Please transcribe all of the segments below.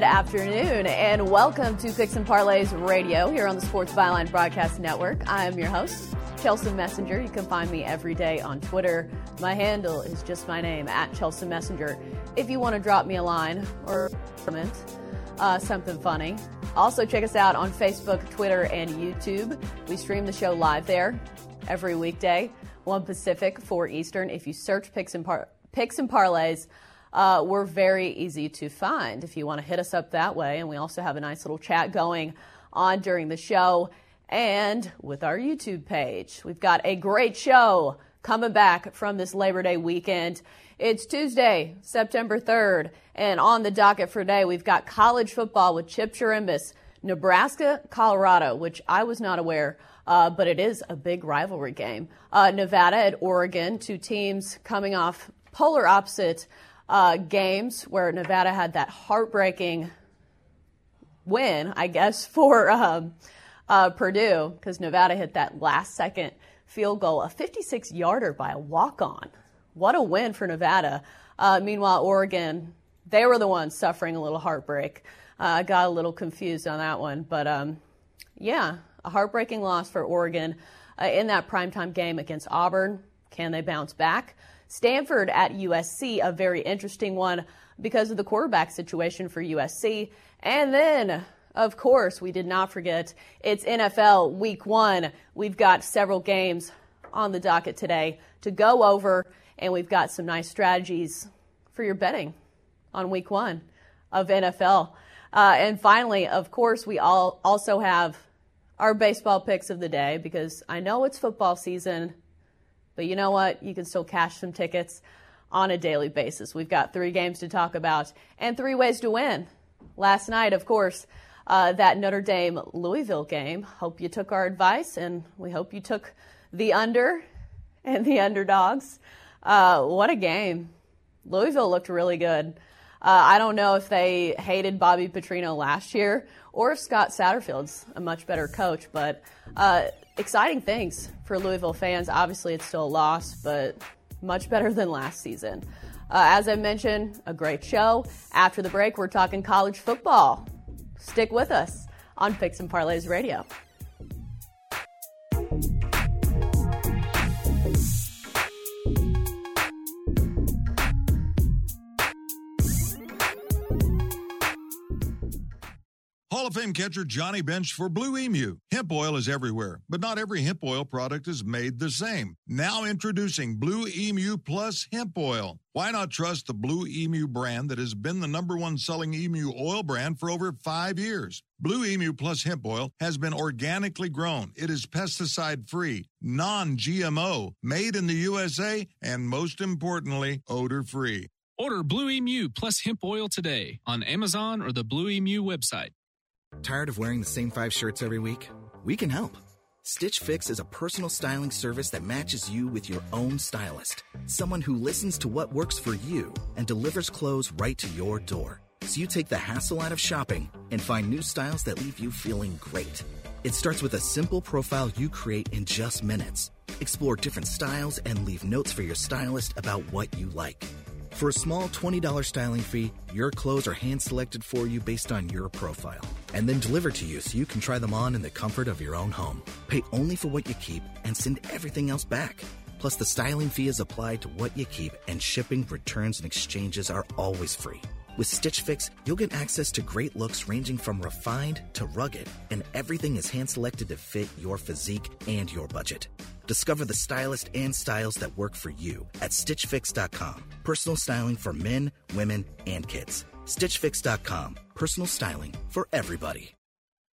Good afternoon, and welcome to Picks and Parlays Radio here on the Sports Byline Broadcast Network. I am your host, Chelsea Messenger. You can find me every day on Twitter. My handle is just my name, at Chelsea Messenger. If you want to drop me a line or comment, uh, something funny. Also, check us out on Facebook, Twitter, and YouTube. We stream the show live there every weekday, 1 Pacific, 4 Eastern. If you search Picks and, Par- Picks and Parlays, uh, we're very easy to find if you want to hit us up that way. And we also have a nice little chat going on during the show and with our YouTube page. We've got a great show coming back from this Labor Day weekend. It's Tuesday, September 3rd, and on the docket for today, we've got college football with Chip Chirimbus, Nebraska, Colorado, which I was not aware, uh, but it is a big rivalry game. Uh, Nevada at Oregon, two teams coming off polar opposite uh, games where Nevada had that heartbreaking win, I guess, for um, uh, Purdue because Nevada hit that last second field goal, a 56 yarder by a walk on. What a win for Nevada. Uh, meanwhile, Oregon, they were the ones suffering a little heartbreak. Uh, I got a little confused on that one, but um, yeah, a heartbreaking loss for Oregon uh, in that primetime game against Auburn. Can they bounce back? Stanford at USC, a very interesting one because of the quarterback situation for USC. And then, of course, we did not forget it's NFL week one. We've got several games on the docket today to go over, and we've got some nice strategies for your betting on week one of NFL. Uh, and finally, of course, we all also have our baseball picks of the day because I know it's football season. But you know what? You can still cash some tickets on a daily basis. We've got three games to talk about and three ways to win. Last night, of course, uh, that Notre Dame Louisville game. Hope you took our advice, and we hope you took the under and the underdogs. Uh, what a game! Louisville looked really good. Uh, I don't know if they hated Bobby Petrino last year or if Scott Satterfield's a much better coach, but uh, exciting things for Louisville fans. Obviously, it's still a loss, but much better than last season. Uh, as I mentioned, a great show. After the break, we're talking college football. Stick with us on Picks and Parlays Radio. Fame catcher Johnny Bench for Blue Emu. Hemp oil is everywhere, but not every hemp oil product is made the same. Now introducing Blue Emu Plus Hemp Oil. Why not trust the Blue Emu brand that has been the number one selling emu oil brand for over five years? Blue Emu Plus Hemp Oil has been organically grown. It is pesticide free, non GMO, made in the USA, and most importantly, odor free. Order Blue Emu Plus Hemp Oil today on Amazon or the Blue Emu website. Tired of wearing the same five shirts every week? We can help. Stitch Fix is a personal styling service that matches you with your own stylist. Someone who listens to what works for you and delivers clothes right to your door. So you take the hassle out of shopping and find new styles that leave you feeling great. It starts with a simple profile you create in just minutes. Explore different styles and leave notes for your stylist about what you like. For a small $20 styling fee, your clothes are hand selected for you based on your profile. and then delivered to you so you can try them on in the comfort of your own home. Pay only for what you keep and send everything else back. Plus, the styling fee is applied to what you keep, and shipping, returns, and exchanges are always free. With Stitch Fix, you'll get access to great looks ranging from refined to rugged, and everything is hand selected to fit your physique and your budget. Discover the stylist and styles that work for you at StitchFix.com. Personal styling for men, women, and kids. StitchFix.com. Personal styling for everybody.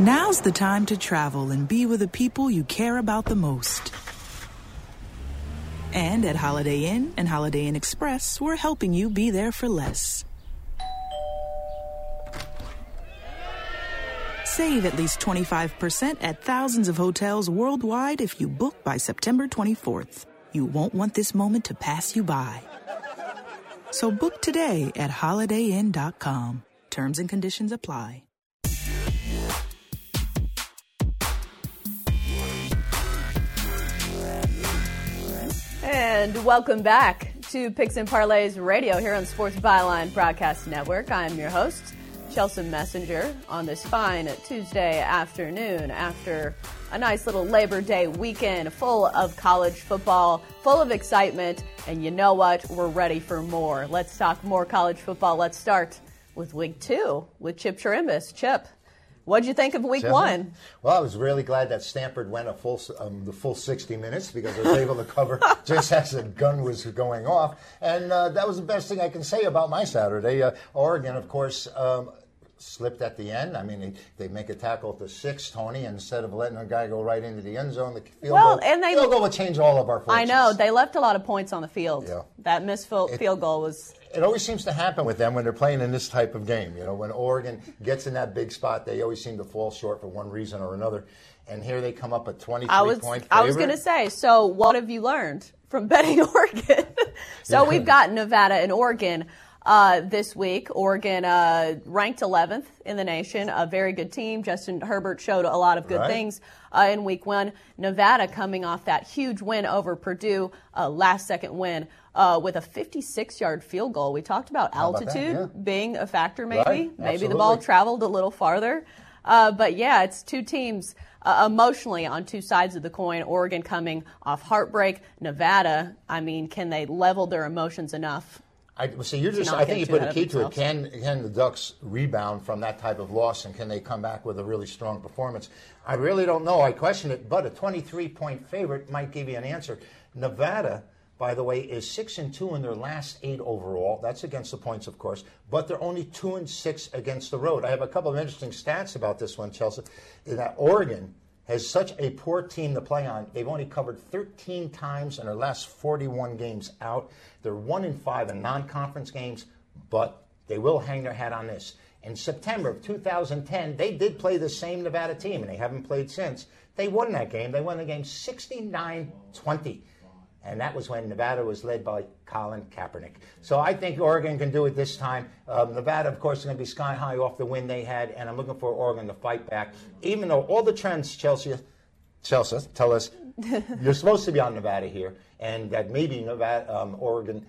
Now's the time to travel and be with the people you care about the most. And at Holiday Inn and Holiday Inn Express, we're helping you be there for less. Save at least 25% at thousands of hotels worldwide if you book by September 24th. You won't want this moment to pass you by. So book today at HolidayInn.com. Terms and conditions apply. And welcome back to Picks and Parlays Radio here on Sports Byline Broadcast Network. I'm your host, Chelsea Messenger, on this fine Tuesday afternoon after a nice little Labor Day weekend full of college football, full of excitement. And you know what? We're ready for more. Let's talk more college football. Let's start with week two with Chip Chirimbus. Chip. What'd you think of week one? Well, I was really glad that Stanford went a full um, the full 60 minutes because I was able to cover just as the gun was going off, and uh, that was the best thing I can say about my Saturday. Uh, Oregon, of course. Um, slipped at the end. I mean, they, they make a tackle at the six, Tony, instead of letting a guy go right into the end zone. The field Well, goal, and they- field goal would change all of our fortunes. I know they left a lot of points on the field. Yeah. That missed field, field goal was It always seems to happen with them when they're playing in this type of game. You know, when Oregon gets in that big spot, they always seem to fall short for one reason or another. And here they come up a 23 I was point I was going to say. So, what have you learned from betting Oregon? so we've got Nevada and Oregon uh, this week. Oregon uh, ranked 11th in the nation, a very good team. Justin Herbert showed a lot of good Right. things uh, in week one. Nevada coming off that huge win over Purdue, last second win. Uh, with a 56 yard field goal. We talked about about that? altitude Yeah. being a factor, maybe. Right. Maybe the ball traveled a little farther. Uh, but yeah, it's two teams uh, emotionally on two sides of the coin. Oregon coming off heartbreak. Nevada, I mean, can they level their emotions enough? I, see, you're just, I think you put a key to it. Can can the Ducks rebound from that type of loss, and can they come back with a really strong performance? I really don't know. I question it, but a 23 point favorite might give you an answer. Nevada, by the way, is six and two in their last eight overall. That's against the points, of course, but they're only two and six against the road. I have a couple of interesting stats about this one, Chelsea. In that Oregon has such a poor team to play on. They've only covered 13 times in their last 41 games out. They're one in five in non-conference games, but they will hang their hat on this. In September of 2010, they did play the same Nevada team, and they haven't played since. They won that game. They won the game 69-20. And that was when Nevada was led by Colin Kaepernick. So I think Oregon can do it this time. Um, Nevada, of course, is going to be sky high off the win they had, and I'm looking for Oregon to fight back. Even though all the trends, Chelsea, Chelsea, tell us you're supposed to be on Nevada here, and that maybe Nevada, um, Oregon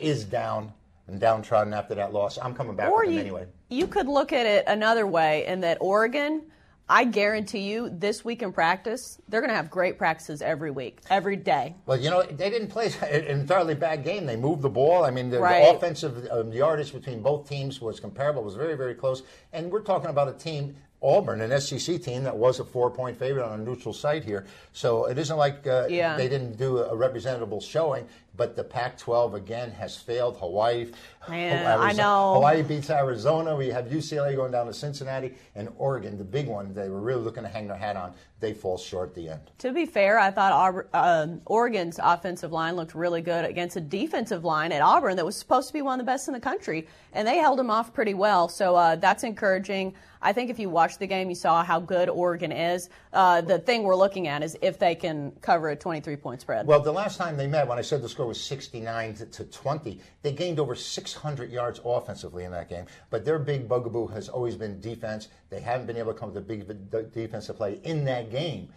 is down and downtrodden after that loss. I'm coming back Or with them you, anyway. you could look at it another way in that Oregon I guarantee you, this week in practice, they're going to have great practices every week, every day. Well, you know, they didn't play an entirely bad game. They moved the ball. I mean, the, Right. the offensive um, yardage between both teams was comparable. It was very, very close. And we're talking about a team, Auburn, an SEC team that was a four-point favorite on a neutral site here. So it isn't like uh, Yeah. they didn't do a representable showing. But the Pac-12 again has failed. Hawaii, Man, I know. Hawaii beats Arizona. We have UCLA going down to Cincinnati and Oregon, the big one. They were really looking to hang their hat on. They fall short at the end. To be fair, I thought Aub- um, Oregon's offensive line looked really good against a defensive line at Auburn that was supposed to be one of the best in the country, and they held them off pretty well. So uh, that's encouraging. I think if you watched the game, you saw how good Oregon is. Uh, the thing we're looking at is if they can cover a 23 point spread. Well, the last time they met, when I said the score was 69 to, to 20, they gained over 600 yards offensively in that game. But their big bugaboo has always been defense. They haven't been able to come to a big defensive play in that game.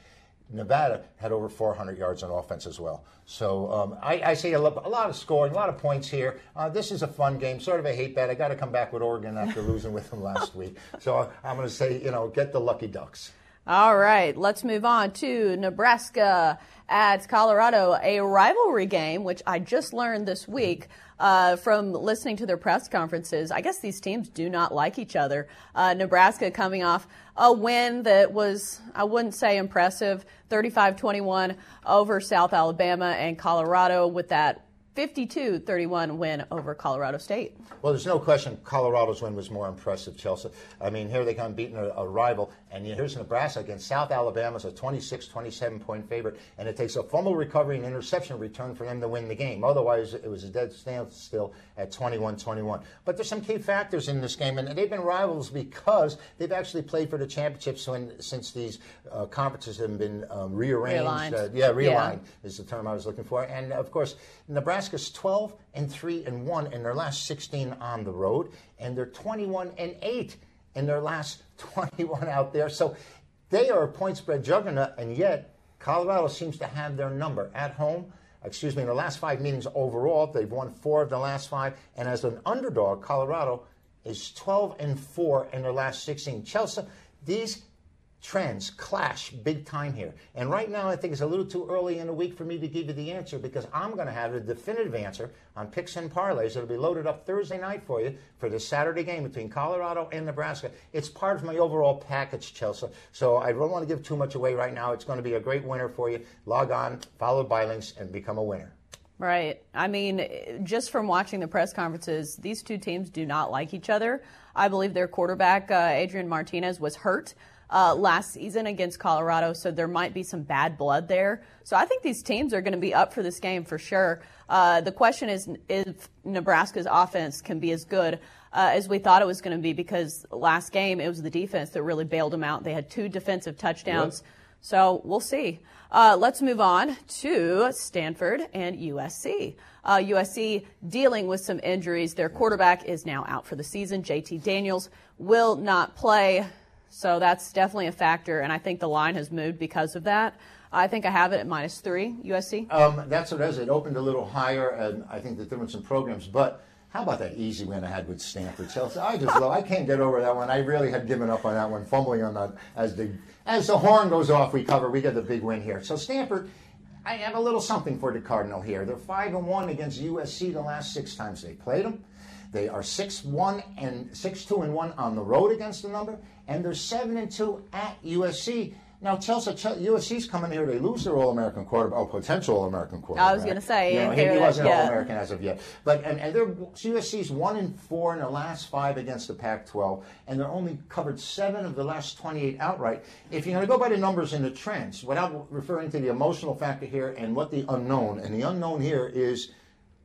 Nevada had over 400 yards on offense as well. So um, I, I see a, lo- a lot of scoring, a lot of points here. Uh, this is a fun game, sort of a hate bet. I got to come back with Oregon after losing with them last week. So I'm going to say, you know, get the lucky ducks. All right, let's move on to Nebraska at Colorado, a rivalry game, which I just learned this week uh, from listening to their press conferences. I guess these teams do not like each other. Uh, Nebraska coming off a win that was, I wouldn't say impressive, 35 21 over South Alabama and Colorado with that 52 31 win over Colorado State. Well, there's no question Colorado's win was more impressive, Chelsea. I mean, here they come beating a, a rival, and here's Nebraska against South Alabama's a 26, 27 point favorite, and it takes a fumble recovery and interception return for them to win the game. Otherwise, it was a dead standstill at 21 21. But there's some key factors in this game, and they've been rivals because they've actually played for the championships when, since these uh, conferences have been um, rearranged. Realigned. Uh, yeah, realigned Yeah. is the term I was looking for. And of course, Nebraska's 12 and 3 and 1 in their last 16 on the road, and they're 21 and 8 in their last 21 out there. So they are a point spread juggernaut, and yet Colorado seems to have their number at home. Excuse me, in the last five meetings overall, they've won four of the last five, and as an underdog, Colorado is 12 and 4 in their last 16. Chelsea, these trends clash big time here. And right now, I think it's a little too early in the week for me to give you the answer because I'm going to have a definitive answer on picks and parlays that'll be loaded up Thursday night for you for the Saturday game between Colorado and Nebraska. It's part of my overall package, Chelsea. So I don't want to give too much away right now. It's going to be a great winner for you. Log on, follow by links, and become a winner. Right. I mean, just from watching the press conferences, these two teams do not like each other. I believe their quarterback, uh, Adrian Martinez, was hurt uh, last season against Colorado, so there might be some bad blood there. So I think these teams are going to be up for this game for sure. Uh, the question is if Nebraska's offense can be as good uh, as we thought it was going to be because last game it was the defense that really bailed them out. They had two defensive touchdowns. So we'll see. Uh, let's move on to Stanford and USC. Uh, USC dealing with some injuries. Their quarterback is now out for the season. JT Daniels will not play. So that's definitely a factor. And I think the line has moved because of that. I think I have it at minus three, USC. Um, that's what it is. It opened a little higher, and I think the difference in programs. But how about that easy win I had with Stanford? Chelsea, I just love. I can't get over that one. I really had given up on that one, fumbling on that as the as the horn goes off. We cover. We get the big win here. So Stanford. I have a little something for the Cardinal here. They're five and one against USC the last six times they played them. They are six one and six two and one on the road against the number, and they're seven and two at USC. Now Chelsea, Ch- USC's coming here. They lose their All-American quarterback, oh, potential All-American quarterback. I was gonna say, you know, he, he wasn't yeah. All-American as of yet. But and, and they're USC's one and four in the last five against the Pac-12, and they're only covered seven of the last 28 outright. If you're going to go by the numbers and the trends, without referring to the emotional factor here and what the unknown, and the unknown here is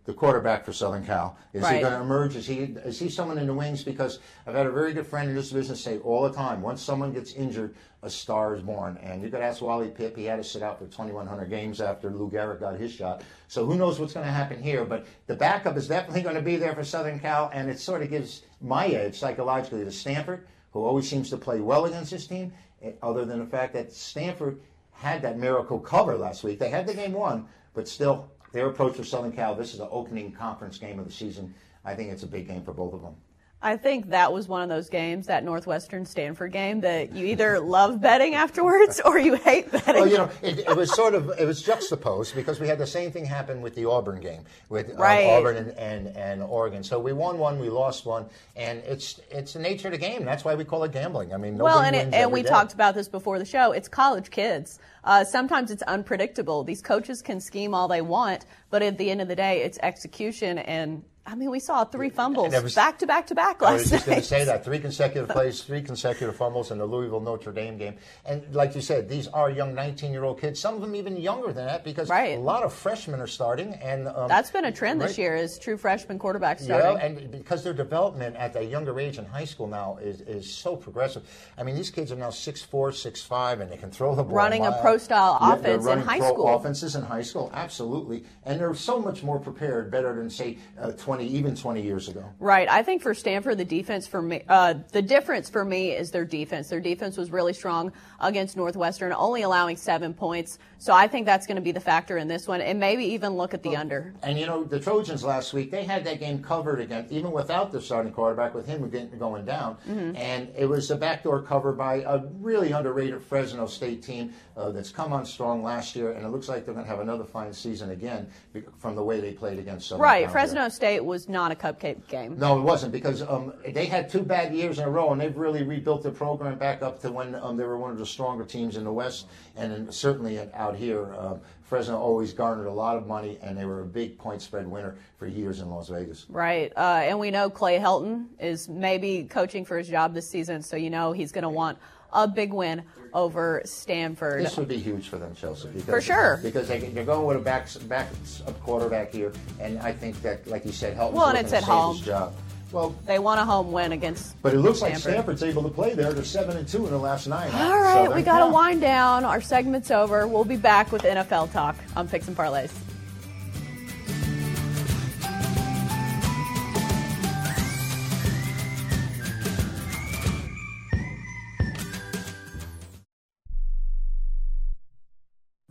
the quarterback for Southern Cal. Is he going to emerge? Is he is he someone in the wings? Because I've had a very good friend in this business say all the time, once someone gets injured, a star is born. And you could ask Wally Pipp. He had to sit out for 2,100 games after Lou Gehrig got his shot. So who knows what's going to happen here? But the backup is definitely going to be there for Southern Cal, and it sort of gives my edge psychologically to Stanford, who always seems to play well against this team. eh, Other than the fact that Stanford had that miracle cover last week, they had the game won, but still their approach for Southern Cal, this is the opening conference game of the season. I think it's a big game for both of them. I think that was one of those games, that Northwestern Stanford game, that you either love betting afterwards or you hate betting. Well, you know, it, it, was sort of it was juxtaposed because we had the same thing happen with the Auburn game with right. Auburn and, and, and Oregon. So we won one, we lost one, and it's it's the nature of the game. That's why we call it gambling. I mean, well, and, it, and we day. talked about this before the show. It's college kids. Uh, sometimes it's unpredictable. These coaches can scheme all they want, but at the end of the day, it's execution and I mean, we saw three fumbles was, back to back to back last night. I was just going to say that three consecutive plays, three consecutive fumbles in the Louisville Notre Dame game, and like you said, these are young 19-year-old kids. Some of them even younger than that because right. a lot of freshmen are starting, and um, that's been a trend right. this year is true freshman quarterbacks starting. Yeah, and because their development at a younger age in high school now is, is so progressive. I mean, these kids are now 6'4", 6'5", and they can throw the ball. Running a pro-style yeah, offense in high school. Offenses in high school, absolutely, and they're so much more prepared, better than say uh, 20, even 20 years years ago. Right. I think for Stanford, the defense for me, uh, the difference for me is their defense. Their defense was really strong against Northwestern, only allowing seven points. So I think that's going to be the factor in this one, and maybe even look at the well, under. And you know, the Trojans last week they had that game covered again, even without the starting quarterback, with him going down, mm-hmm. and it was a backdoor cover by a really underrated Fresno State team uh, that's come on strong last year, and it looks like they're going to have another fine season again from the way they played against Southern. Right. Fresno State was not a cupcake game. No, it wasn't because um, they had two bad years in a row, and they've really rebuilt the program back up to when um, they were one of the stronger teams in the West, and certainly out here. Um, Fresno always garnered a lot of money, and they were a big point spread winner for years in Las Vegas. Right. Uh, and we know Clay Helton is maybe coaching for his job this season, so you know he's going to want a big win over Stanford. This would be huge for them, Chelsea. Because, for sure. Because they, are going with a back, back a quarterback here, and I think that, like you said, Helton's well, and it's at home. Job. Well, they want a home win against. But it looks Stanford. like Stanford's able to play there. They're seven and two in the last nine. All right, so we got to wind down. Our segment's over. We'll be back with NFL talk on Picks and Parlays.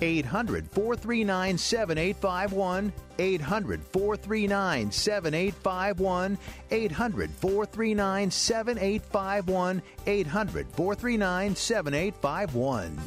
800 439 7851. 800 439 7851. 800 439 7851. 800 439 7851.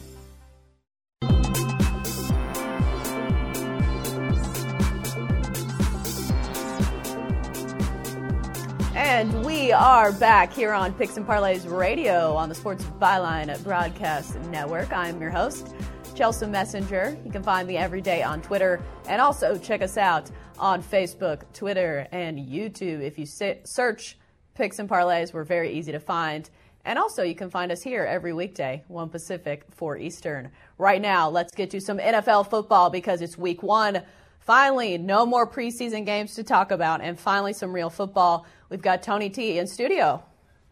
And we are back here on Picks and Parlays Radio on the Sports Byline Broadcast Network. I'm your host, Chelsea Messenger. You can find me every day on Twitter and also check us out on Facebook, Twitter, and YouTube. If you search Picks and Parlays, we're very easy to find. And also, you can find us here every weekday, 1 Pacific, 4 Eastern. Right now, let's get to some NFL football because it's week one. Finally, no more preseason games to talk about, and finally, some real football. We've got Tony T in studio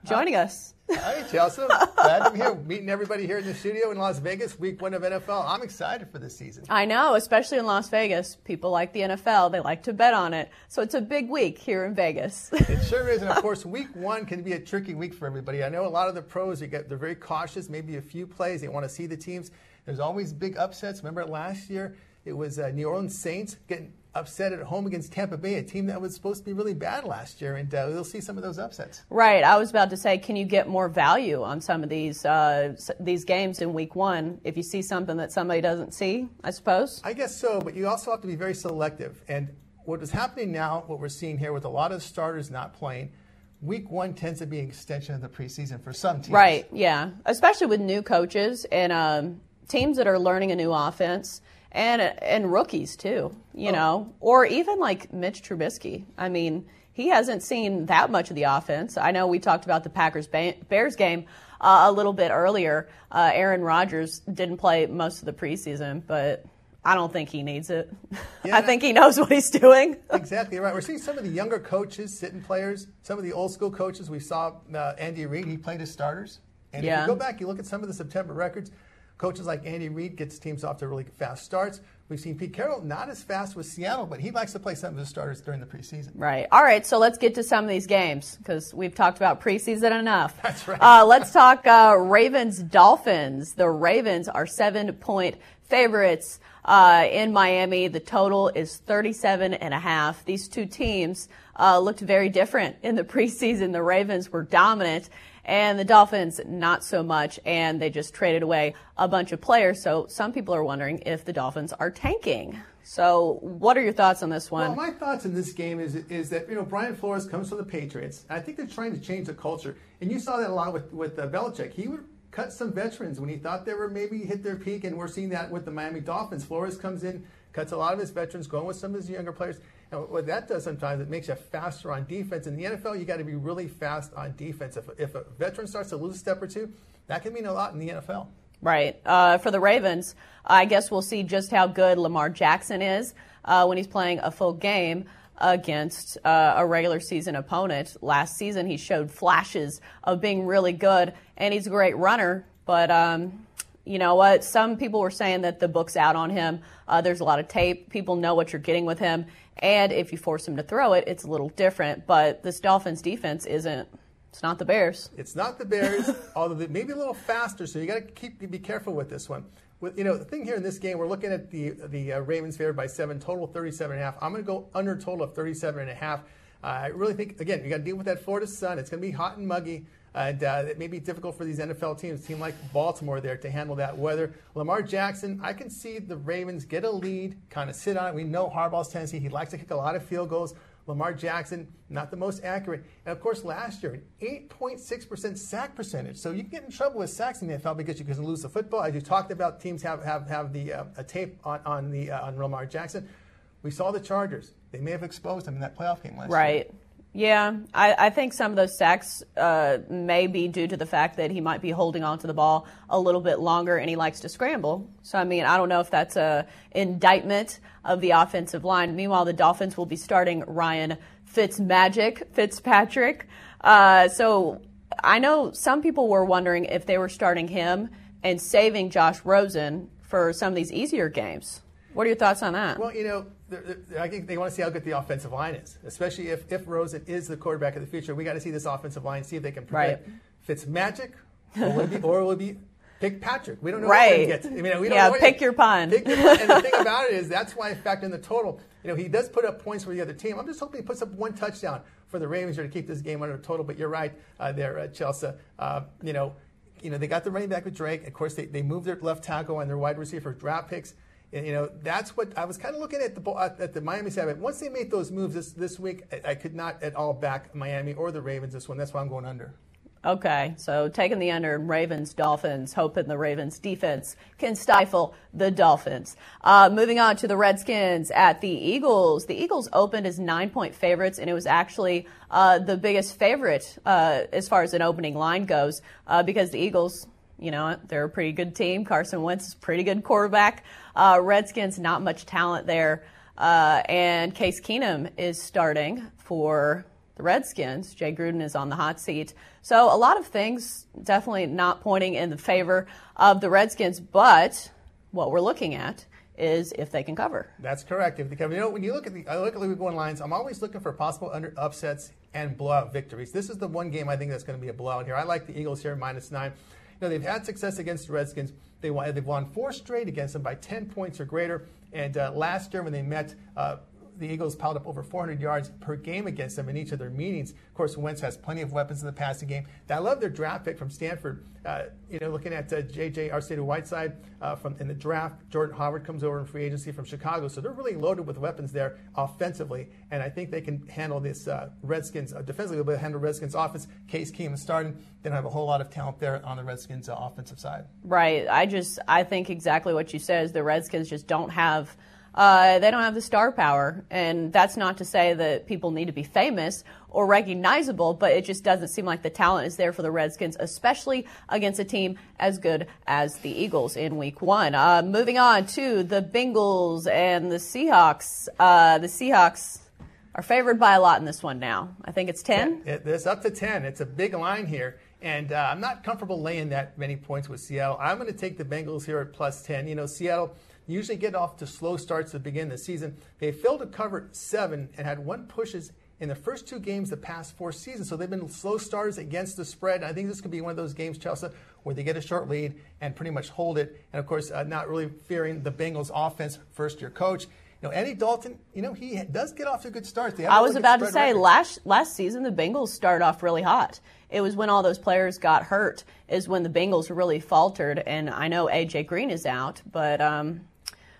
joining us. Hi, Chelsea. Glad to be here, meeting everybody here in the studio in Las Vegas, week one of NFL. I'm excited for this season. I know, especially in Las Vegas. People like the NFL, they like to bet on it. So it's a big week here in Vegas. it sure is. And of course, week one can be a tricky week for everybody. I know a lot of the pros, you get, they're very cautious, maybe a few plays. They want to see the teams. There's always big upsets. Remember last year? It was uh, New Orleans Saints getting upset at home against Tampa Bay, a team that was supposed to be really bad last year, and uh, we'll see some of those upsets. Right. I was about to say, can you get more value on some of these uh, these games in Week One if you see something that somebody doesn't see? I suppose. I guess so, but you also have to be very selective. And what is happening now, what we're seeing here with a lot of starters not playing. Week one tends to be an extension of the preseason for some teams. Right, yeah. Especially with new coaches and um, teams that are learning a new offense and and rookies too, you oh. know, or even like Mitch Trubisky. I mean, he hasn't seen that much of the offense. I know we talked about the Packers Bears game uh, a little bit earlier. Uh, Aaron Rodgers didn't play most of the preseason, but I don't think he needs it. Yeah, I think he knows what he's doing. exactly right. We're seeing some of the younger coaches, sitting players, some of the old school coaches. We saw uh, Andy Reid; he played his starters. And yeah. if you go back, you look at some of the September records. Coaches like Andy Reid gets teams off to really fast starts. We've seen Pete Carroll not as fast with Seattle, but he likes to play some of his starters during the preseason. Right. All right. So let's get to some of these games because we've talked about preseason enough. That's right. Uh, let's talk uh, Ravens Dolphins. The Ravens are seven point favorites uh, in Miami. The total is 37 and a half. These two teams uh, looked very different in the preseason. The Ravens were dominant and the Dolphins, not so much, and they just traded away a bunch of players. So some people are wondering if the Dolphins are tanking. So, what are your thoughts on this one? Well, my thoughts in this game is is that you know Brian Flores comes from the Patriots. I think they're trying to change the culture, and you saw that a lot with with uh, Belichick. He would cut some veterans when he thought they were maybe hit their peak, and we're seeing that with the Miami Dolphins. Flores comes in, cuts a lot of his veterans, going with some of his younger players. What that does sometimes, it makes you faster on defense. In the NFL, you got to be really fast on defense. If, if a veteran starts to lose a step or two, that can mean a lot in the NFL. Right. Uh, for the Ravens, I guess we'll see just how good Lamar Jackson is uh, when he's playing a full game against uh, a regular season opponent. Last season, he showed flashes of being really good, and he's a great runner. But um, you know what? Some people were saying that the book's out on him. Uh, there's a lot of tape. People know what you're getting with him. And if you force him to throw it, it's a little different. But this Dolphins defense isn't. It's not the Bears. It's not the Bears, although maybe a little faster. So you got to keep be careful with this one. With, you know, the thing here in this game, we're looking at the the uh, Ravens favored by seven, total 37 and a half. I'm going to go under total of 37 and a half. Uh, I really think again, you got to deal with that Florida sun. It's going to be hot and muggy. And uh, it may be difficult for these NFL teams, a team like Baltimore there, to handle that weather. Lamar Jackson, I can see the Ravens get a lead, kind of sit on it. We know Harbaugh's tendency. He likes to kick a lot of field goals. Lamar Jackson, not the most accurate. And of course, last year, an 8.6% sack percentage. So you can get in trouble with sacks in the NFL because you can lose the football. As you talked about, teams have, have, have the uh, a tape on, on, the, uh, on Lamar Jackson. We saw the Chargers. They may have exposed him in that playoff game last right. year. Right. Yeah, I, I, think some of those sacks uh, may be due to the fact that he might be holding onto the ball a little bit longer and he likes to scramble. So, I mean, I don't know if that's a indictment of the offensive line. Meanwhile, the Dolphins will be starting Ryan Fitzmagic, Fitzpatrick. Uh, so I know some people were wondering if they were starting him and saving Josh Rosen for some of these easier games. What are your thoughts on that? Well, you know, they're, they're, I think they want to see how good the offensive line is, especially if, if Rosen is the quarterback of the future. We got to see this offensive line, see if they can prevent Right. Fitzmagic, or will it be, or will it be pick Patrick? We don't know Right. what we're gonna get. I mean, we don't Yeah, know pick your pun. Pick your pun. And the thing about it is, that's why I factor in the total. You know, he does put up points for the other team. I'm just hoping he puts up one touchdown for the Ravens to keep this game under total. But you're right uh, there, uh, Chelsea. Uh, you know, you know, they got the running back with Drake. Of course, they, they moved their left tackle and their wide receiver draft picks. And, you know, that's what I was kind of looking at the at the Miami side. Once they made those moves this this week, I, I could not at all back Miami or the Ravens this one. That's why I'm going under. Okay, so taking the under Ravens Dolphins, hoping the Ravens defense can stifle the Dolphins. Uh, moving on to the Redskins at the Eagles. The Eagles opened as nine point favorites, and it was actually uh, the biggest favorite uh, as far as an opening line goes uh, because the Eagles. You know, they're a pretty good team. Carson Wentz is pretty good quarterback. Uh, Redskins, not much talent there. Uh, and Case Keenum is starting for the Redskins. Jay Gruden is on the hot seat. So a lot of things definitely not pointing in the favor of the Redskins, but what we're looking at is if they can cover. That's correct. If the you know when you look at the I look at the week one lines, I'm always looking for possible under upsets and blowout victories. This is the one game I think that's going to be a blowout here. I like the Eagles here minus nine. You know they've had success against the Redskins. They won, they've won four straight against them by 10 points or greater. And uh, last year when they met. Uh, the Eagles piled up over 400 yards per game against them in each of their meetings. Of course, Wentz has plenty of weapons in the passing game. I love their draft pick from Stanford. Uh, you know, looking at uh, J.J. Arcega-Whiteside uh, from in the draft, Jordan Howard comes over in free agency from Chicago. So they're really loaded with weapons there offensively, and I think they can handle this uh, Redskins uh, defensively. They'll handle Redskins offense. Case Keenum starting. They don't have a whole lot of talent there on the Redskins offensive side. Right. I just I think exactly what you said is the Redskins just don't have uh, they don't have the star power, and that's not to say that people need to be famous or recognizable, but it just doesn't seem like the talent is there for the Redskins, especially against a team as good as the Eagles in Week One. Uh, moving on to the Bengals and the Seahawks. Uh, the Seahawks are favored by a lot in this one now. I think it's ten. It, it's up to 10. It's a big line here. And uh, I'm not comfortable laying that many points with Seattle. I'm going to take the Bengals here at plus 10. You know, Seattle usually get off to slow starts to begin the season. They failed to cover seven and had one pushes in the first two games the past four seasons. So they've been slow starters against the spread. I think this could be one of those games, Chelsea, where they get a short lead and pretty much hold it. And of course, uh, not really fearing the Bengals offense, first year coach. You know, Andy Dalton, you know, he does get off to a good start. They have a I was about to say record. last last season the Bengals started off really hot. It was when all those players got hurt is when the Bengals really faltered. And I know AJ Green is out, but um,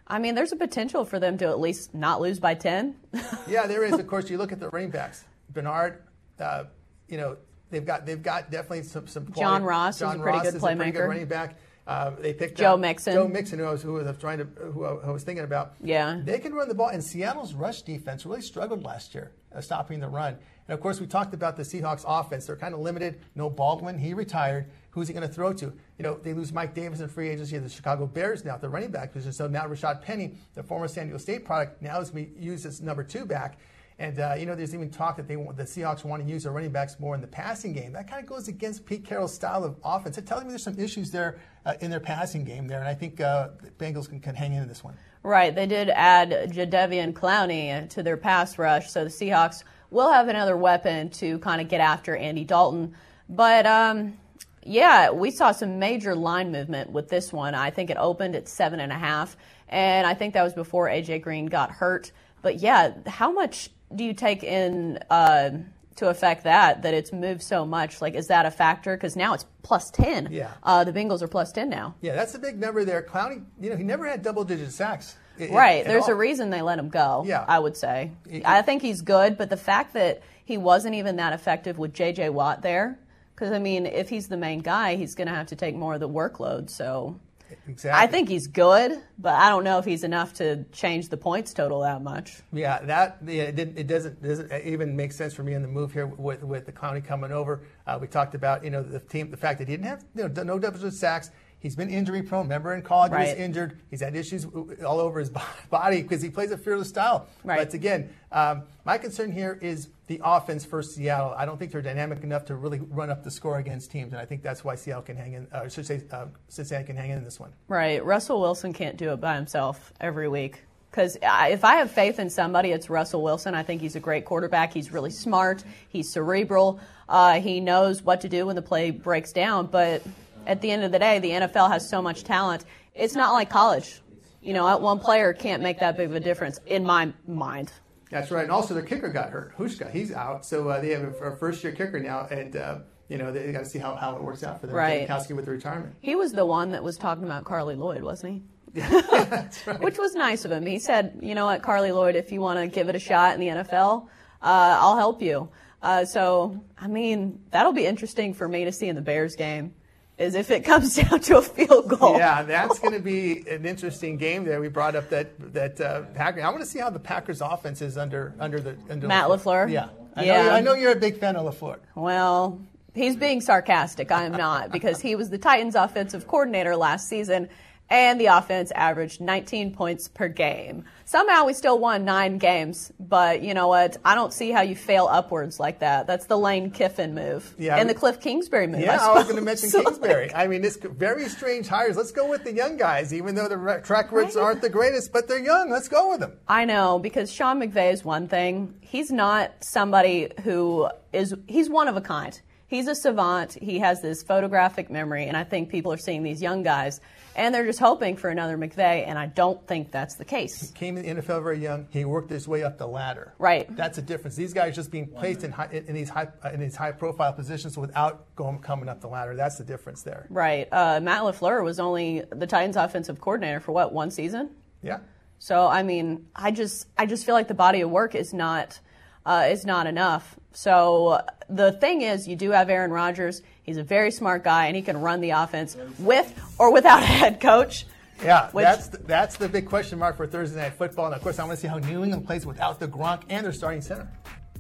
I mean, there's a potential for them to at least not lose by ten. yeah, there is. Of course, you look at the running backs. Bernard, uh, you know, they've got they've got definitely some some. Quality. John Ross is a John pretty Ross good is a pretty good playmaker. running back. Uh, they picked Joe Mixon. Joe Mixon, who I was who I was trying to who I was thinking about. Yeah. they can run the ball, and Seattle's rush defense really struggled last year, uh, stopping the run. And of course, we talked about the Seahawks offense. They're kind of limited. No Baldwin, he retired. Who's he going to throw to? You know, they lose Mike Davis in free agency. The Chicago Bears now, the running back position. So now Rashaad Penny, the former San Diego State product, now is being used as number two back. And uh, you know, there's even talk that they want, the Seahawks want to use their running backs more in the passing game. That kind of goes against Pete Carroll's style of offense. It tells me there's some issues there uh, in their passing game there, and I think uh, the Bengals can, can hang in this one. Right. They did add Jadeveon Clowney to their pass rush, so the Seahawks will have another weapon to kind of get after Andy Dalton. But um, yeah, we saw some major line movement with this one. I think it opened at seven and a half, and I think that was before AJ Green got hurt. But yeah, how much do you take in uh, to affect that? That it's moved so much. Like, is that a factor? Because now it's plus ten. Yeah. Uh, the Bengals are plus ten now. Yeah, that's a big number there. Clowney, you know, he never had double-digit sacks. I- i- Right. at There's all. a reason they let him go. Yeah. I would say. I think he's good, but the fact that he wasn't even that effective with J.J. Watt there, because I mean, if he's the main guy, he's going to have to take more of the workload. So. Exactly. I think he's good, but I don't know if he's enough to change the points total that much. Yeah, that yeah, it, it doesn't doesn't even make sense for me in the move here with with the Clowney coming over. Uh, we talked about you know the team, the fact that he didn't have you know no double sacks. He He's been injury prone. Remember in college he was injured. He's had issues all over his body because he plays a fearless style. Right. But again, um, my concern here is the offense for Seattle. I don't think they're dynamic enough to really run up the score against teams, and I think that's why Seattle can hang in. Uh, should say uh, Cincinnati can hang in this one. Right. Russell Wilson can't do it by himself every week. Because if I have faith in somebody, it's Russell Wilson. I think he's a great quarterback. He's really smart. He's cerebral. Uh, he knows what to do when the play breaks down. But at the end of the day, the NFL has so much talent. It's not like college. You know, one player can't make that big of a difference in my mind. That's right. And also, their kicker got hurt. Hauschka, he's out. So uh, they have a, a first year kicker now, and uh, you know they got to see how, how it works out for them. Right. Janikowski with the retirement. He was the one that was talking about Carli Lloyd, wasn't he? Which was nice of him. He said, you know what, Carli Lloyd, if you want to give it a shot in the NFL, uh, I'll help you. Uh, so, I mean, that'll be interesting for me to see in the Bears game, is if it comes down to a field goal. Yeah, that's going to be an interesting game. There, we brought up that that uh, Packer. I want to see how the Packers' offense is under under the under Matt LaFleur? Yeah, I Yeah. Know I know you're a big fan of LaFleur. Well, he's being sarcastic. I am not, because he was the Titans' offensive coordinator last season, and the offense averaged 19 points per game. Somehow we still won nine games, but you know what? I don't see how you fail upwards like that. That's the Lane Kiffin move. Yeah, and the Cliff Kingsbury move. Yeah, I, was going to mention Kingsbury. I mean, it's very strange hires. Let's go with the young guys, even though the track records aren't the greatest, but they're young. Let's go with them. I know because Sean McVay is one thing. He's not somebody who is. He's one of a kind. He's a savant. He has this photographic memory, and I think people are seeing these young guys, and they're just hoping for another McVay, and I don't think that's the case. He came in the NFL very young. He worked his way up the ladder. Right. That's a difference. These guys just being placed in high, in these high in these high profile positions without going coming up the ladder. That's the difference there. Right. Uh, Matt LaFleur was only the Titans' offensive coordinator for what one season. Yeah. So I mean, I just I just feel like the body of work is not uh, is not enough. So the thing is, you do have Aaron Rodgers. He's a very smart guy, and he can run the offense with or without a head coach. Yeah, Which- that's the, that's the big question mark for Thursday night football. And of course, I want to see how New England plays without the Gronk and their starting center.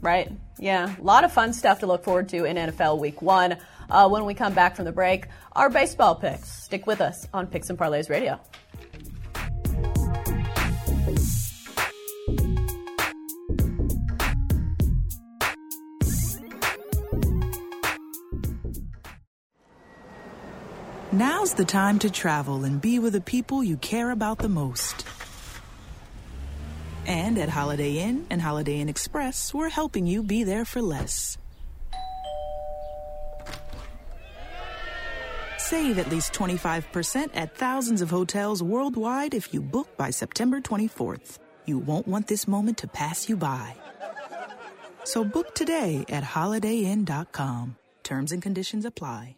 Right. Yeah. A lot of fun stuff to look forward to in NFL Week One. Uh, when we come back from the break, our baseball picks. Stick with us on Picks and Parlays Radio. Now's the time to travel and be with the people you care about the most. And at Holiday Inn and Holiday Inn Express, we're helping you be there for less. Save at least 25% at thousands of hotels worldwide if you book by September 24th. You won't want this moment to pass you by. So book today at HolidayInn.com. Terms and conditions apply.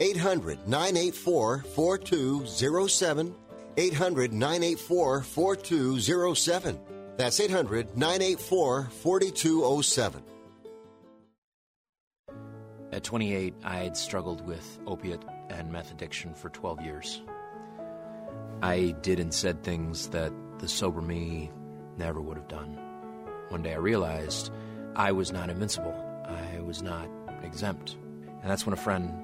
800 984 4207. 800 984 4207. That's 800 984 4207. At 28, I had struggled with opiate and meth addiction for 12 years. I did and said things that the sober me never would have done. One day I realized I was not invincible. I was not exempt. And that's when a friend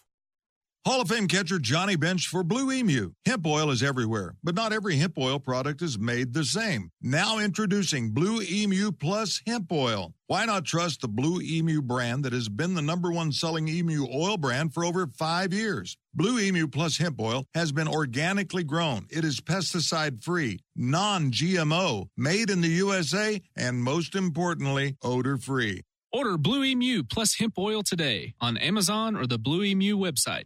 Hall of Fame catcher Johnny Bench for Blue Emu. Hemp oil is everywhere, but not every hemp oil product is made the same. Now introducing Blue Emu Plus Hemp Oil. Why not trust the Blue Emu brand that has been the number one selling emu oil brand for over five years? Blue Emu Plus Hemp Oil has been organically grown. It is pesticide free, non GMO, made in the USA, and most importantly, odor free. Order Blue Emu plus hemp oil today on Amazon or the Blue Emu website.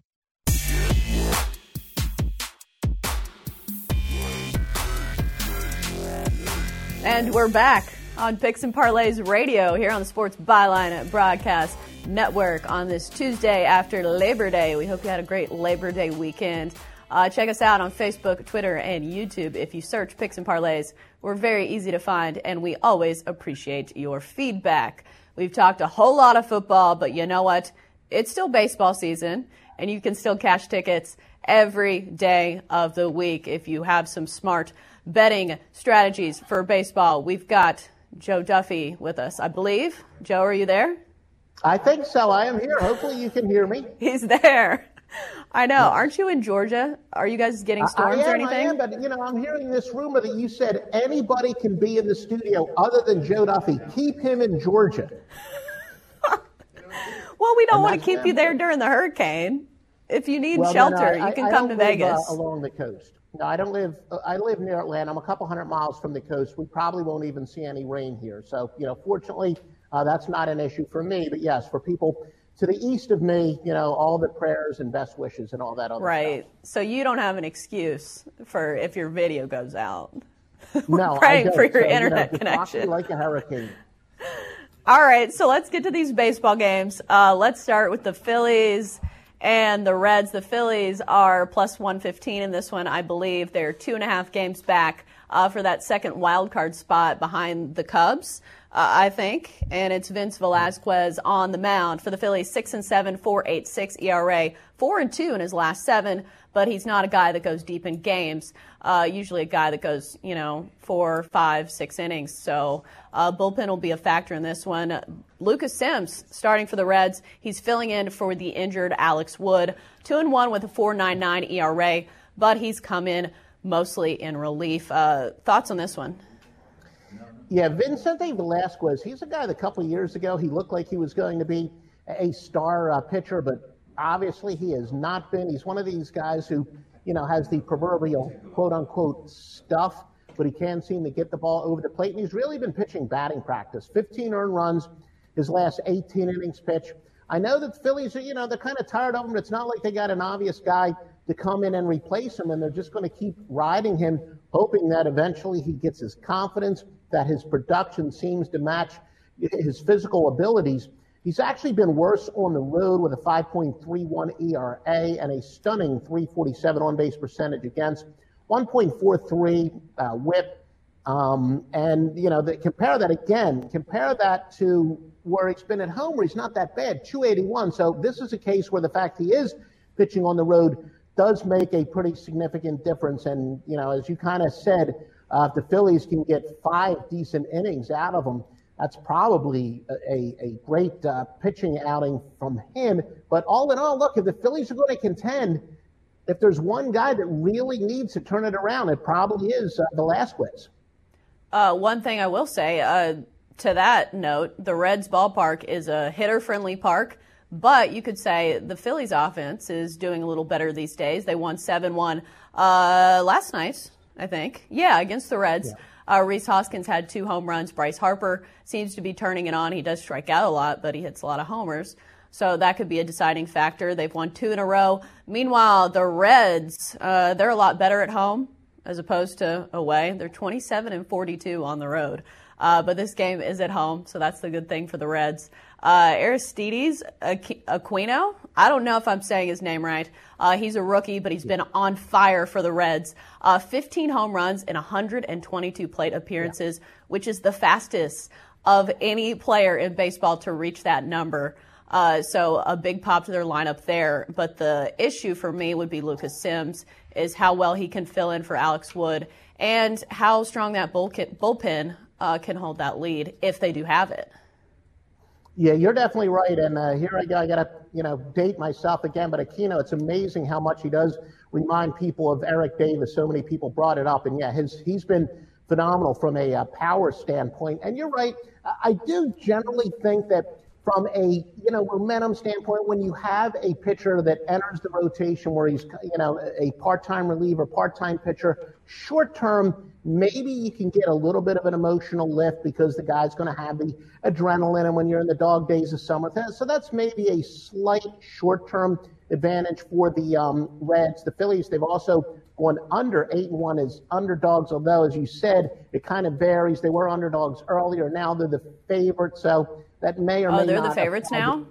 And we're back on Picks and Parlays Radio here on the Sports Byline Broadcast Network on this Tuesday after Labor Day. We hope you had a great Labor Day weekend. Uh, check us out on Facebook, Twitter, and YouTube. If you search Picks and Parlays, we're very easy to find, and we always appreciate your feedback. We've talked a whole lot of football, but you know what? It's still baseball season, and you can still cash tickets every day of the week if you have some smart betting strategies for baseball. We've got Joe Duffy with us, I believe. Joe, are you there? I think so. I am here. Hopefully, you can hear me. He's there. I know. Aren't you in Georgia? Are you guys getting storms am, or anything? I am, but you know, I'm hearing this rumor that you said anybody can be in the studio other than Joe Duffy. Keep him in Georgia. well, we don't And want to keep you there during the hurricane. If you need Well, shelter, I- you can I come to live, uh, Vegas. along the coast. No, I don't live. uh, I live near Atlanta. I'm a couple hundred miles from the coast. We probably won't even see any rain here. So, you know, fortunately, uh, that's not an issue for me. But yes, for people to the east of me, you know, all the prayers and best wishes and all that other Right. So you don't have an excuse for if your video goes out. stuff. No, I praying for your So, you know, internet watch me connection. like a hurricane. All right, so let's get to these baseball games. Uh, let's start with the Phillies and the Reds. The Phillies are plus 115 in this one, I believe. They're two and a half games back uh, for that second wild card spot behind the Cubs, uh, I think. And it's Vince Velasquez on the mound for the Phillies, six and seven, four eight six ERA, four and two in his last seven. But he's not a guy that goes deep in games. Uh, usually a guy that goes, you know, four, five, six innings. So uh, bullpen will be a factor in this one. Lucas Sims starting for the Reds. He's filling in for the injured Alex Wood. Two and one with a 4.99 ERA, but he's come in mostly in relief. Uh, thoughts on this one? Yeah, Vincente Velasquez. He's a guy that a couple years ago he looked like he was going to be a star uh, pitcher, but obviously he has not been. He's one of these guys who, you know, has the proverbial quote unquote stuff, but he can't seem to get the ball over the plate. And he's really been pitching batting practice. 15 earned runs, his last 18 innings pitch. I know that the Phillies are, you know, they're kind of tired of him. It's not like they got an obvious guy to come in and replace him, and they're just going to keep riding him, hoping that eventually he gets his confidence, that his production seems to match his physical abilities. He's actually been worse on the road with a 5.31 ERA and a stunning 347 on base percentage against, 1.43 uh, whip. Um, and, you know, the, compare that again, compare that to where he's been at home, where he's not that bad, 281. So this is a case where the fact he is pitching on the road does make a pretty significant difference. And, you know, as you kind of said, uh, if the Phillies can get five decent innings out of him, that's probably a, a, great uh, pitching outing from him. But all in all, look, if the Phillies are going to contend, if there's one guy that really needs to turn it around, it probably is uh, Velasquez. Uh, one thing I will say uh, to that note, the Reds ballpark is a hitter friendly park, but you could say the Phillies offense is doing a little better these days. They won 7 1 uh, last night, I think. Yeah, against the Reds. Uh, Rhys Hoskins had two home runs. Bryce Harper seems to be turning it on. He does strike out a lot, but he hits a lot of homers. So that could be a deciding factor. They've won two in a row. Meanwhile, the Reds, uh, they're a lot better at home as opposed to away. They're 27 and 42 on the road. Uh, but this game is at home, so that's the good thing for the Reds. Uh, Aristides Aquino, I don't know if I'm saying his name right. Uh, he's a rookie, but he's been on fire for the Reds. Uh, 15 home runs in 122 plate appearances, yeah. which is the fastest of any player in baseball to reach that number. Uh, so a big pop to their lineup there. But the issue for me would be Lucas Sims is how well he can fill in for Alex Wood and how strong that bullpen uh, can hold that lead if they do have it. Yeah, you're definitely right. And uh, here I go. I got to, you know, date myself again. But Aquino, it's amazing how much he does remind people of Eric Davis. So many people brought it up. And yeah, his he's been phenomenal from a uh, power standpoint. And you're right. I do generally think that from a you know momentum standpoint, when you have a pitcher that enters the rotation where he's you know a part-time reliever, part-time pitcher, short term, maybe you can get a little bit of an emotional lift because the guy's going to have the adrenaline, and when you're in the dog days of summer, so that's maybe a slight short-term advantage for the um, Reds. The Phillies, they've also gone under eight and one as underdogs, although as you said, it kind of varies. They were underdogs earlier, now they're the favorite, so that may or may oh, may they're the favorites now.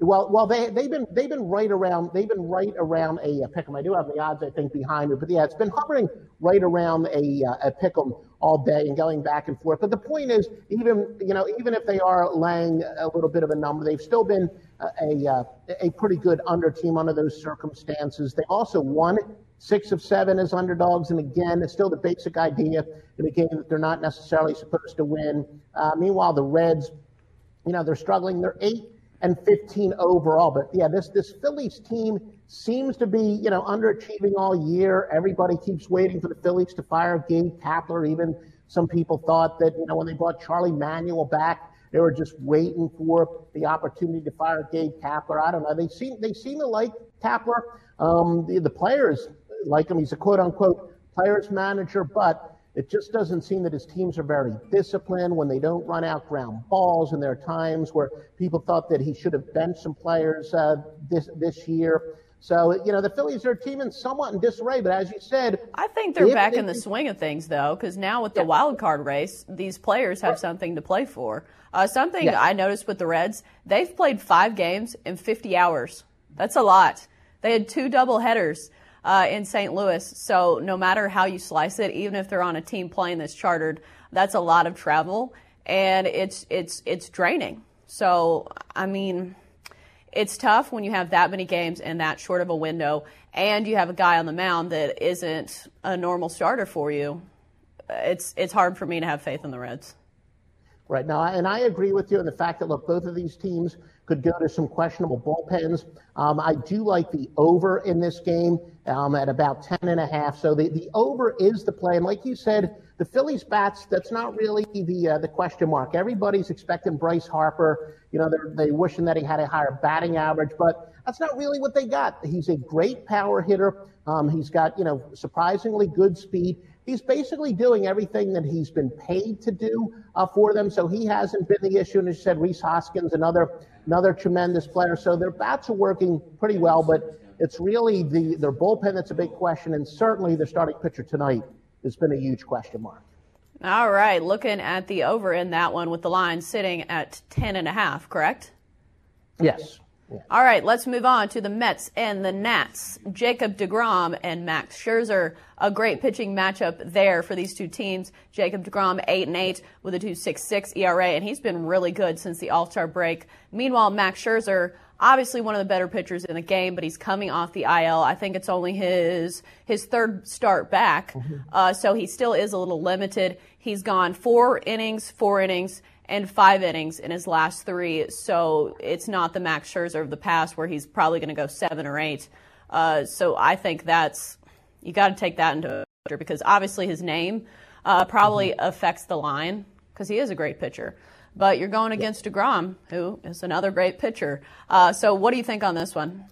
Well, well, they they've been they've been right around they've been right around a, a pick'em. I do have the odds I think behind me, but yeah, it's been hovering right around a uh, a pick'em all day and going back and forth. But the point is, even you know, even if they are laying a little bit of a number, they've still been a a, uh, a pretty good under team under those circumstances. They also won six of seven as underdogs, and again, it's still the basic idea in a game that they're not necessarily supposed to win. Uh, meanwhile, the Reds you know, they're struggling. They're eight and 15 overall. But yeah, this this Phillies team seems to be, you know, underachieving all year. Everybody keeps waiting for the Phillies to fire Gabe Kapler. Even some people thought that, you know, when they brought Charlie Manuel back, they were just waiting for the opportunity to fire Gabe Kapler. I don't know. They seem they seem to like Kapler. Um, the, the players like him. He's a quote unquote players manager, but it just doesn't seem that his teams are very disciplined when they don't run out ground balls. And there are times where people thought that he should have benched some players uh, this this year. So you know the Phillies are a team in somewhat in disarray. But as you said, I think they're back they, in the swing of things though, because now with the yeah. wild card race, these players have something to play for. Uh, something yeah. I noticed with the Reds, they've played five games in 50 hours. That's a lot. They had two double headers uh, in St. Louis. So no matter how you slice it, even if they're on a team plane that's chartered, that's a lot of travel, and it's it's it's draining. So I mean, it's tough when you have that many games in that short of a window, and you have a guy on the mound that isn't a normal starter for you. It's it's hard for me to have faith in the Reds. Right now, and I agree with you in the fact that look, both of these teams could go to some questionable bullpens. Um, I do like the over in this game um, at about 10 and a half. So the, the over is the play. And like you said, the Phillies bats, that's not really the, uh, the question mark. Everybody's expecting Bryce Harper. You know, they're, they wishing that he had a higher batting average, but that's not really what they got. He's a great power hitter. Um, he's got, you know, surprisingly good speed he's basically doing everything that he's been paid to do uh, for them. So he hasn't been the issue. And as you said, Rhys Hoskins, another another tremendous player. So their bats are working pretty well, but it's really the their bullpen that's a big question, and certainly their starting pitcher tonight has been a huge question mark. All right, looking at the over in that one with the line sitting at ten and a half, correct? Yes. Yeah. All right, let's move on to the Mets and the Nats. Jacob DeGrom and Max Scherzer, a great pitching matchup there for these two teams. Jacob DeGrom, 8 and 8 with a 2.66 ERA, and he's been really good since the All Star break. Meanwhile, Max Scherzer, obviously one of the better pitchers in the game, but he's coming off the IL. I think it's only his his third start back, mm-hmm. uh, so he still is a little limited. He's gone four innings, four innings and five innings in his last three. So it's not the Max Scherzer of the past where he's probably going to go seven or eight. Uh, so I think that's you got to take that into account because obviously his name uh, probably mm-hmm. affects the line because he is a great pitcher. But you're going against Degrom, who is another great pitcher. Uh, so what do you think on this one?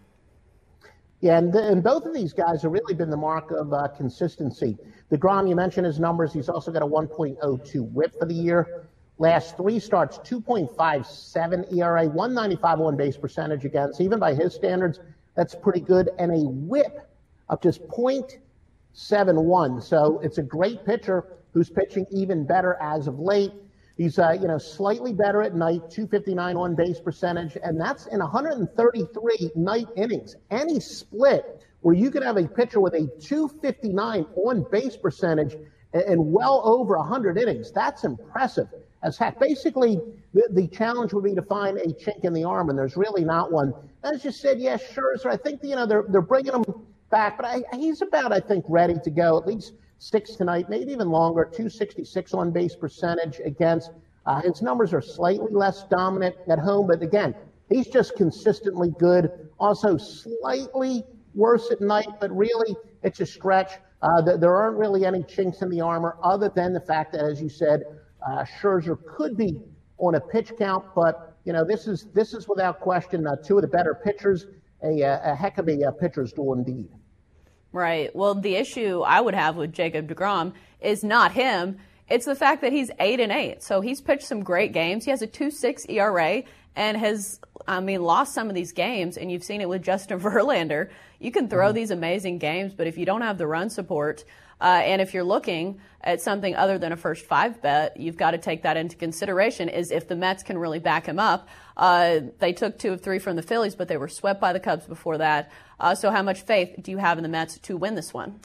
Yeah, and, and both of these guys have really been the mark of uh, consistency. DeGrom, you mentioned his numbers. He's also got a 1.02 whip for the year. Last three starts, 2.57 ERA, 195 on base percentage against. Even by his standards, that's pretty good. And a whip of just 0.71. So it's a great pitcher who's pitching even better as of late. He's, uh, you know, slightly better at night, 259 on base percentage, and that's in 133 night innings. Any split where you can have a pitcher with a 259 on base percentage and well over 100 innings, that's impressive as heck. Basically, the, the challenge would be to find a chink in the arm, and there's really not one. As you said, yes, yeah, Scherzer, I think, you know, they're, they're bringing him back, but I, he's about, I think, ready to go. At least six tonight, maybe even longer. 266 on base percentage against. Uh, his numbers are slightly less dominant at home, but again, he's just consistently good. Also, slightly worse at night, but really, it's a stretch. Uh, there aren't really any chinks in the armor other than the fact that, as you said, uh, Scherzer could be on a pitch count, but you know this is this is without question uh, two of the better pitchers. A, a heck of a, a pitcher's duel indeed. Right. Well, the issue I would have with Jacob DeGrom is not him. It's the fact that he's eight and eight. So he's pitched some great games. He has a two six ERA and has, I mean, lost some of these games. And you've seen it with Justin Verlander. You can throw mm-hmm. these amazing games, but if you don't have the run support, uh, and if you're looking at something other than a first five bet, you've got to take that into consideration. Is if the Mets can really back him up. Uh, they took two of three from the Phillies, but they were swept by the Cubs before that. Uh, so, how much faith do you have in the Mets to win this one?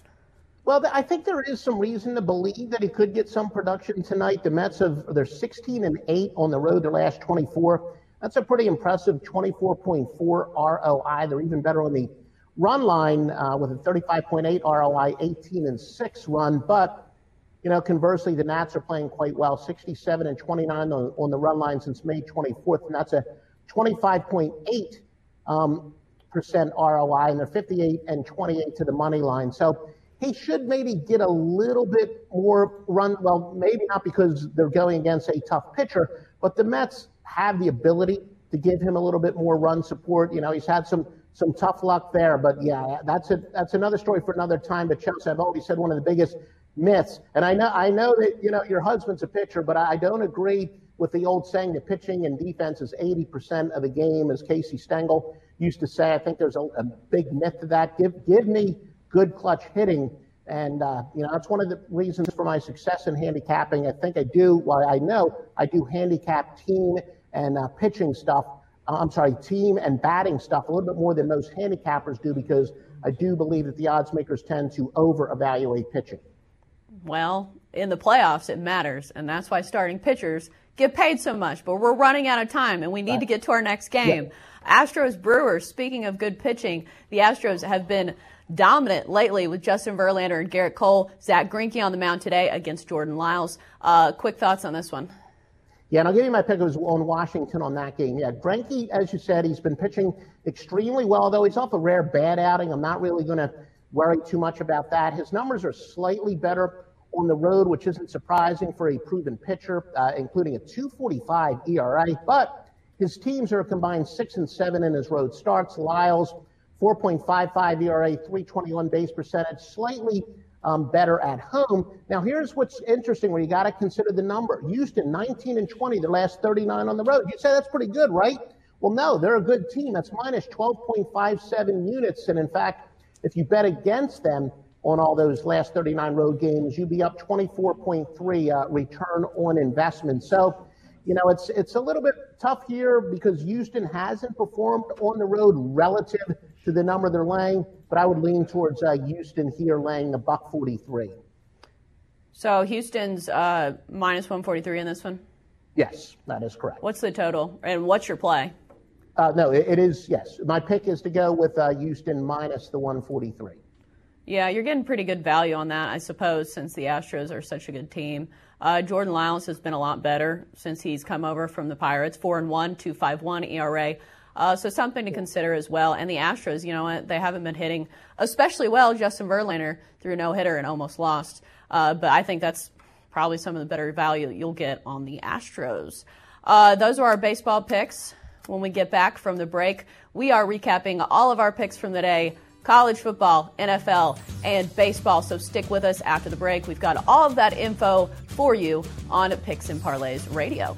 Well, I think there is some reason to believe that he could get some production tonight. The Mets have they're 16 and 8 on the road their last 24. That's a pretty impressive 24.4 ROI. They're even better on the run line uh, with a 35.8 ROI, 18 and 6 run. But, you know, conversely, the Nats are playing quite well, 67 and 29 on, on the run line since May 24th, and that's a 25.8 um, percent ROI, and they're 58 and 28 to the money line. So he should maybe get a little bit more run. Well, maybe not because they're going against a tough pitcher, but the Mets have the ability to give him a little bit more run support. You know, he's had some some tough luck there. But yeah, that's a that's another story for another time. But Chelsea, I've always said one of the biggest myths, and I know I know that you know your husband's a pitcher, but I don't agree with the old saying that pitching and defense is 80% of the game, as Casey Stengel used to say. I think there's a, a big myth to that. Give give me good clutch hitting. And, uh, you know, that's one of the reasons for my success in handicapping. I think I do, well, I know I do handicap team and uh, pitching stuff I'm sorry, team and batting stuff a little bit more than most handicappers do because I do believe that the odds makers tend to over evaluate pitching. Well, in the playoffs, it matters, and that's why starting pitchers get paid so much. But we're running out of time, and we need right. to get to our next game. Yeah. Astros Brewers, speaking of good pitching, the Astros have been dominant lately with Justin Verlander and Gerrit Cole. Zack Greinke on the mound today against Jordan Lyles. Uh, quick thoughts on this one. Yeah, and I'll give you my pick. On Washington on that game. Yeah, Greinke, as you said, he's been pitching extremely well, though he's off a rare bad outing. I'm not really going to worry too much about that. His numbers are slightly better on the road, which isn't surprising for a proven pitcher, uh, including a 245 ERA. But his teams are combined six and seven in his road starts. Lyles, 4.55 ERA, 321 base percentage, slightly um, better at home. Now, here's what's interesting where you got to consider the number. Houston, 19 and 20, the last 39 on the road. You say that's pretty good, right? Well, no, they're a good team. That's minus 12.57 units. And in fact, if you bet against them on all those last 39 road games, you'd be up 24.3 uh, return on investment. So, you know, it's it's a little bit tough here because Houston hasn't performed on the road relative to the number they're laying but I would lean towards uh, Houston here laying the buck 43. So Houston's uh, minus 143 in this one? Yes, that is correct. What's the total? And what's your play? Uh, no, it, it is, yes. My pick is to go with uh, Houston minus the 143. Yeah, you're getting pretty good value on that, I suppose, since the Astros are such a good team. Uh, Jordan Lyles has been a lot better since he's come over from the Pirates. 4 and 1, 2.51 ERA. Uh, so something to consider as well. And the Astros, you know, they haven't been hitting especially well. Justin Verlander threw no hitter and almost lost. Uh, but I think that's probably some of the better value you'll get on the Astros. Uh, those are our baseball picks. When we get back from the break, we are recapping all of our picks from the day college football, NFL, and baseball. So stick with us after the break. We've got all of that info for you on Picks and Parlays Radio.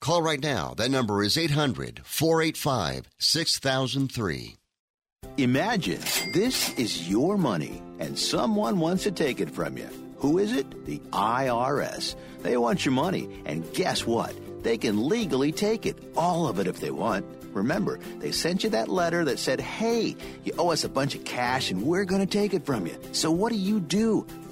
Call right now. That number is 800 485 6003. Imagine this is your money and someone wants to take it from you. Who is it? The IRS. They want your money, and guess what? They can legally take it, all of it if they want. Remember, they sent you that letter that said, hey, you owe us a bunch of cash and we're going to take it from you. So what do you do?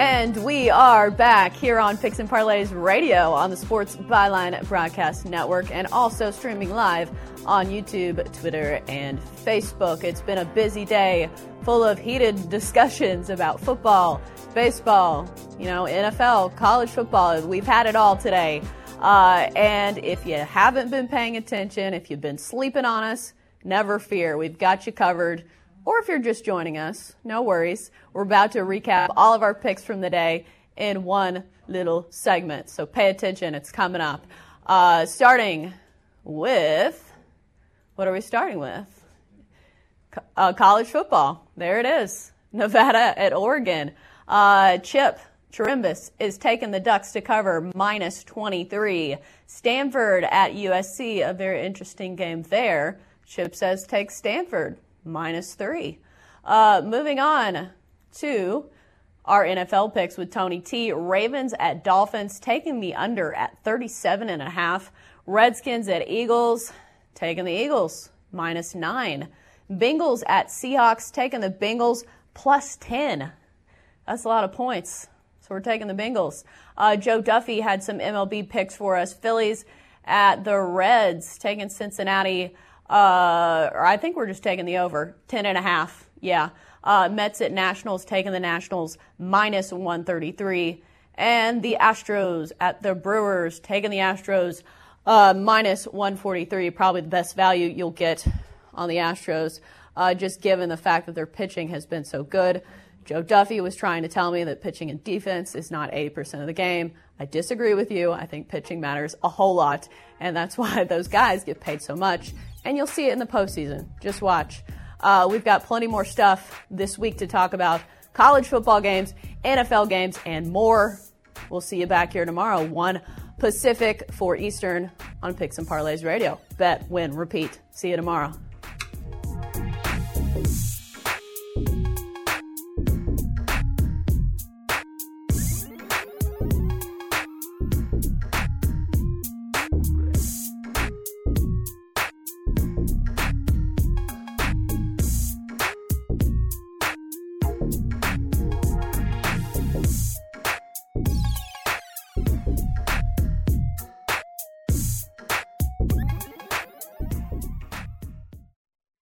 And we are back here on Picks and Parlays Radio on the Sports Byline Broadcast Network and also streaming live on YouTube, Twitter, and Facebook. It's been a busy day full of heated discussions about football, baseball, you know, NFL, college football. We've had it all today. Uh, and if you haven't been paying attention, if you've been sleeping on us, never fear. We've got you covered or if you're just joining us, no worries. We're about to recap all of our picks from the day in one little segment. So pay attention, it's coming up. Uh, starting with, what are we starting with? Uh, college football. There it is. Nevada at Oregon. Uh, Chip Chirimbus is taking the Ducks to cover minus 23. Stanford at USC, a very interesting game there. Chip says take Stanford minus three. Uh, moving on to our NFL picks with Tony T. Ravens at Dolphins, taking the under at 37 and a half. Redskins at Eagles, taking the Eagles, minus nine. Bengals at Seahawks, taking the Bengals, plus 10. That's a lot of points. So we're taking the Bengals. Uh, Joe Duffy had some MLB picks for us. Phillies at the Reds, taking Cincinnati uh, or I think we're just taking the over, 10 and a half. Yeah. Uh, Mets at Nationals taking the Nationals minus 133. And the Astros at the Brewers taking the Astros uh, minus 143. Probably the best value you'll get on the Astros, uh, just given the fact that their pitching has been so good. Joe Duffy was trying to tell me that pitching and defense is not 80% of the game. I disagree with you. I think pitching matters a whole lot, and that's why those guys get paid so much and you'll see it in the postseason. Just watch. Uh, we've got plenty more stuff this week to talk about college football games, NFL games, and more. We'll see you back here tomorrow, 1 Pacific, 4 Eastern on Picks and Parlays Radio. Bet, win, repeat. See you tomorrow.